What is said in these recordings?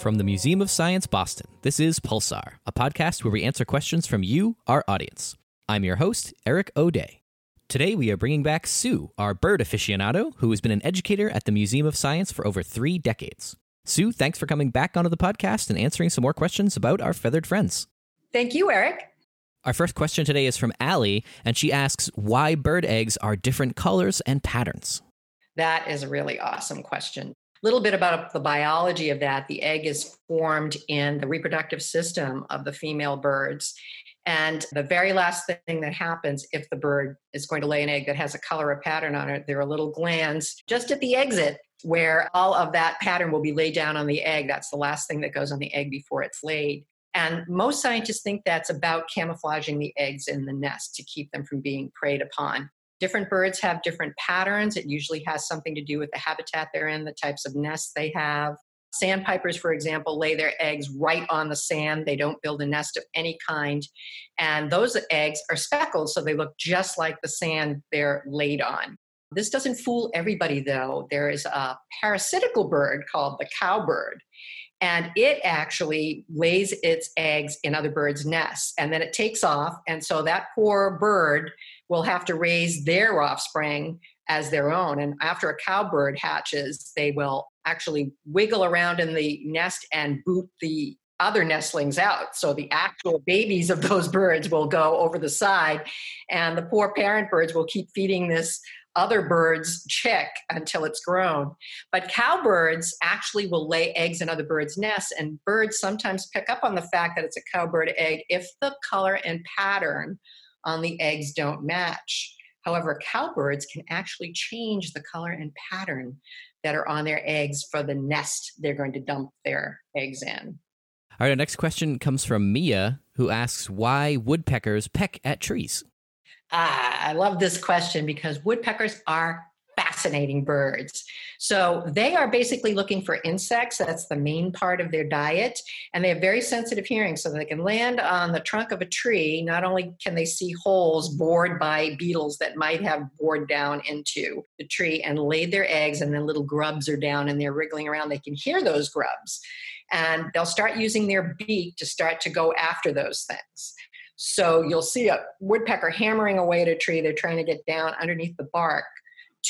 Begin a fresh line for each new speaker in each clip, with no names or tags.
From the Museum of Science Boston, this is Pulsar, a podcast where we answer questions from you, our audience. I'm your host, Eric O'Day. Today we are bringing back Sue, our bird aficionado, who has been an educator at the Museum of Science for over three decades. Sue, thanks for coming back onto the podcast and answering some more questions about our feathered friends.
Thank you, Eric.
Our first question today is from Allie, and she asks why bird eggs are different colors and patterns.
That is a really awesome question little bit about the biology of that. The egg is formed in the reproductive system of the female birds. And the very last thing that happens if the bird is going to lay an egg that has a color or pattern on it, there are little glands just at the exit where all of that pattern will be laid down on the egg. That's the last thing that goes on the egg before it's laid. And most scientists think that's about camouflaging the eggs in the nest to keep them from being preyed upon. Different birds have different patterns. It usually has something to do with the habitat they're in, the types of nests they have. Sandpipers, for example, lay their eggs right on the sand. They don't build a nest of any kind. And those eggs are speckled, so they look just like the sand they're laid on. This doesn't fool everybody, though. There is a parasitical bird called the cowbird, and it actually lays its eggs in other birds' nests, and then it takes off. And so that poor bird will have to raise their offspring as their own. And after a cowbird hatches, they will actually wiggle around in the nest and boot the other nestlings out. So the actual babies of those birds will go over the side, and the poor parent birds will keep feeding this other bird's chick until it's grown. But cowbirds actually will lay eggs in other birds' nests, and birds sometimes pick up on the fact that it's a cowbird egg if the color and pattern on the eggs don't match. However, cowbirds can actually change the color and pattern that are on their eggs for the nest they're going to dump their eggs in.
All right, our next question comes from Mia, who asks why woodpeckers peck at trees.
Ah, I love this question because woodpeckers are fascinating birds. So they are basically looking for insects. That's the main part of their diet. And they have very sensitive hearing, so they can land on the trunk of a tree. Not only can they see holes bored by beetles that might have bored down into the tree and laid their eggs, and then little grubs are down and they're wriggling around. They can hear those grubs. And they'll start using their beak to start to go after those things. So you'll see a woodpecker hammering away at a tree. They're trying to get down underneath the bark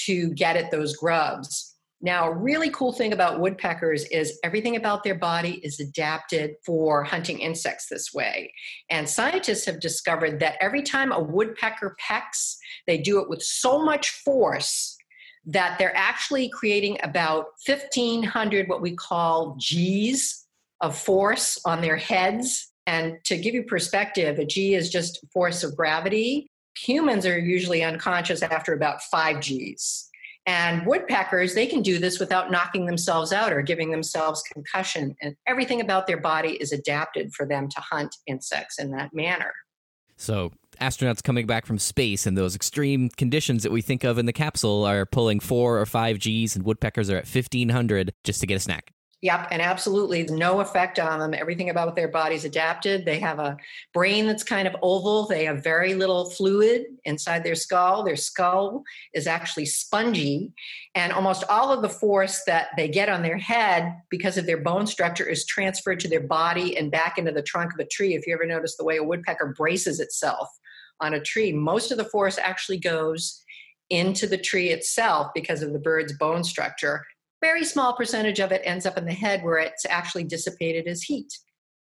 to get at those grubs. Now, a really cool thing about woodpeckers is everything about their body is adapted for hunting insects this way. And scientists have discovered that every time a woodpecker pecks, they do it with so much force that they're actually creating about 1,500 what we call G's of force on their heads. And to give you perspective, a G is just force of gravity humans are usually unconscious after about 5 Gs. And woodpeckers, they can do this without knocking themselves out or giving themselves concussion. And everything about their body is adapted for them to hunt insects in that manner.
So, astronauts coming back from space and those extreme conditions that we think of in the capsule are pulling four or five Gs, and woodpeckers are at 1500 just to get a snack.
Yep, and absolutely no effect on them. Everything about their bodies adapted. They have a brain that's kind of oval. They have very little fluid inside their skull. Their skull is actually spongy, and almost all of the force that they get on their head because of their bone structure is transferred to their body and back into the trunk of a tree. If you ever notice the way a woodpecker braces itself on a tree, most of the force actually goes into the tree itself because of the bird's bone structure very small percentage of it ends up in the head where it's actually dissipated as heat.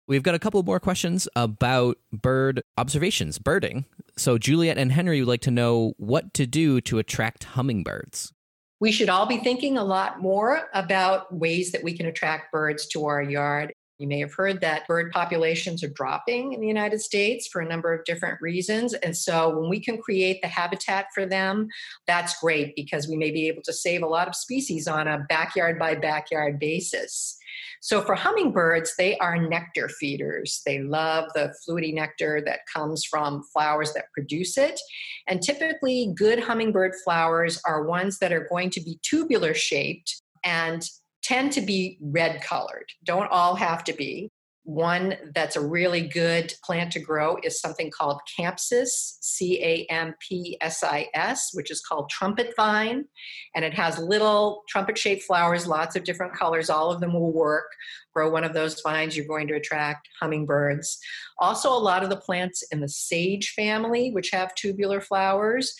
We've got a couple more questions about bird observations, birding. So, Juliet and Henry would like to know what to do to attract hummingbirds.
We should all be thinking a lot more about ways that we can attract birds to our yard. You may have heard that bird populations are dropping in the United States for a number of different reasons. And so, when we can create the habitat for them, that's great because we may be able to save a lot of species on a backyard by backyard basis. So, for hummingbirds, they are nectar feeders. They love the fluidy nectar that comes from flowers that produce it. And typically, good hummingbird flowers are ones that are going to be tubular shaped and tend to be red colored, don't all have to be. One that's a really good plant to grow is something called Campsis, C A M P S I S, which is called trumpet vine. And it has little trumpet shaped flowers, lots of different colors. All of them will work. Grow one of those vines, you're going to attract hummingbirds. Also, a lot of the plants in the sage family, which have tubular flowers,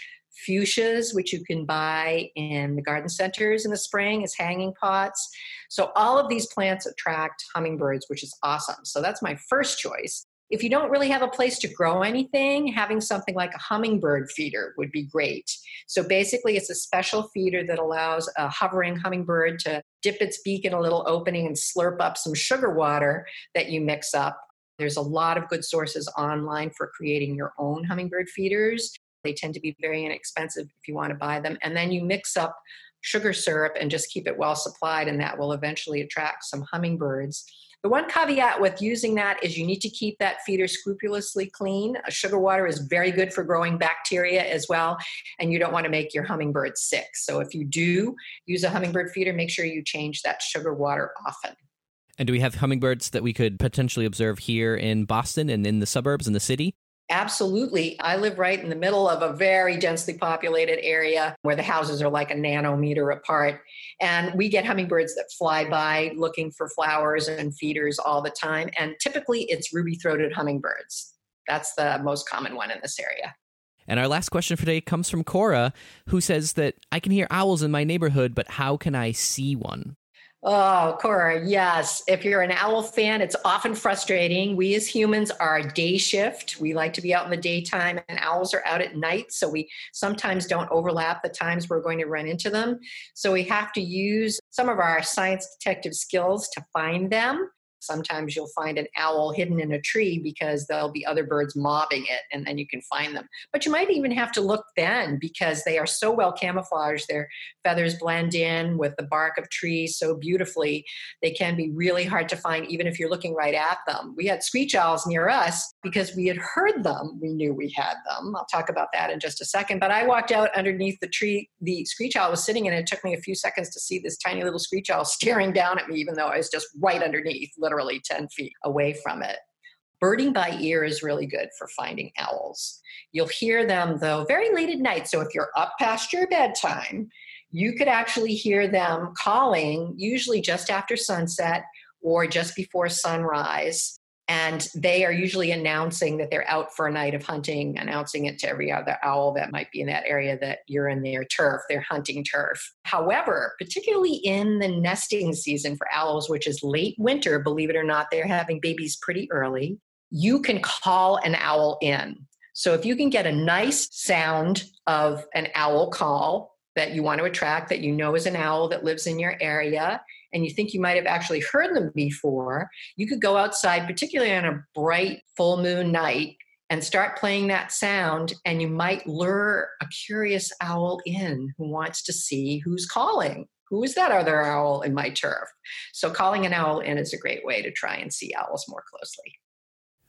fuchsias, which you can buy in the garden centers in the spring as hanging pots. So, all of these plants attract hummingbirds, which is awesome. So, that's my first choice. If you don't really have a place to grow anything, having something like a hummingbird feeder would be great. So basically, it's a special feeder that allows a hovering hummingbird to dip its beak in a little opening and slurp up some sugar water that you mix up. There's a lot of good sources online for creating your own hummingbird feeders. They tend to be very inexpensive if you want to buy them. And then you mix up sugar syrup and just keep it well supplied, and that will eventually attract some hummingbirds. The one caveat with using that is you need to keep that feeder scrupulously clean. Uh, sugar water is very good for growing bacteria as well, and you don't want to make your hummingbird sick. So if you do use a hummingbird feeder, make sure you change that sugar water often.
And do we have hummingbirds that we could potentially observe here in Boston and in the suburbs in the city?
Absolutely. I live right in the middle of a very densely populated area where the houses are like a nanometer apart. And we get hummingbirds that fly by looking for flowers and feeders all the time. And typically it's ruby throated hummingbirds. That's the most common one in this area.
And our last question for today comes from Cora, who says that I can hear owls in my neighborhood, but how can I see one?
Oh, Cora, yes. If you're an owl fan, it's often frustrating. We as humans are a day shift. We like to be out in the daytime, and owls are out at night. So we sometimes don't overlap the times we're going to run into them. So we have to use some of our science detective skills to find them. Sometimes you'll find an owl hidden in a tree because there'll be other birds mobbing it and then you can find them. But you might even have to look then because they are so well camouflaged. Their feathers blend in with the bark of trees so beautifully. They can be really hard to find even if you're looking right at them. We had screech owls near us because we had heard them. We knew we had them. I'll talk about that in just a second. But I walked out underneath the tree the screech owl was sitting and it took me a few seconds to see this tiny little screech owl staring down at me even though I was just right underneath literally 10 feet away from it. Birding by ear is really good for finding owls. You'll hear them, though, very late at night. So if you're up past your bedtime, you could actually hear them calling, usually just after sunset or just before sunrise and they are usually announcing that they're out for a night of hunting announcing it to every other owl that might be in that area that you're in their turf their hunting turf. However particularly in the nesting season for owls which is late winter believe it or not they're having babies pretty early you can call an owl in. So if you can get a nice sound of an owl call that you want to attract that you know is an owl that lives in your area and you think you might have actually heard them before, you could go outside, particularly on a bright full moon night, and start playing that sound, and you might lure a curious owl in who wants to see who's calling. Who is that other owl in my turf? So, calling an owl in is a great way to try and see owls more closely.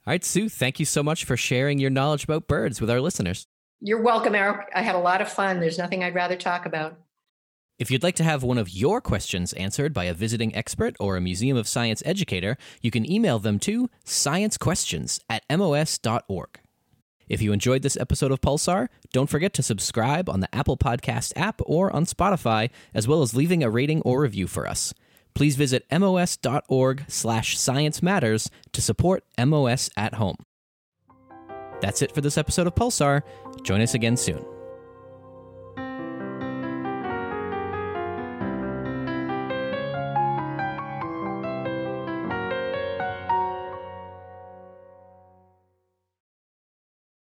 All right, Sue, thank you so much for sharing your knowledge about birds with our listeners.
You're welcome, Eric. I had a lot of fun. There's nothing I'd rather talk about.
If you'd like to have one of your questions answered by a visiting expert or a Museum of Science educator, you can email them to sciencequestions at mos.org. If you enjoyed this episode of Pulsar, don't forget to subscribe on the Apple Podcast app or on Spotify, as well as leaving a rating or review for us. Please visit mos.org slash science matters to support MOS at home. That's it for this episode of Pulsar. Join us again soon.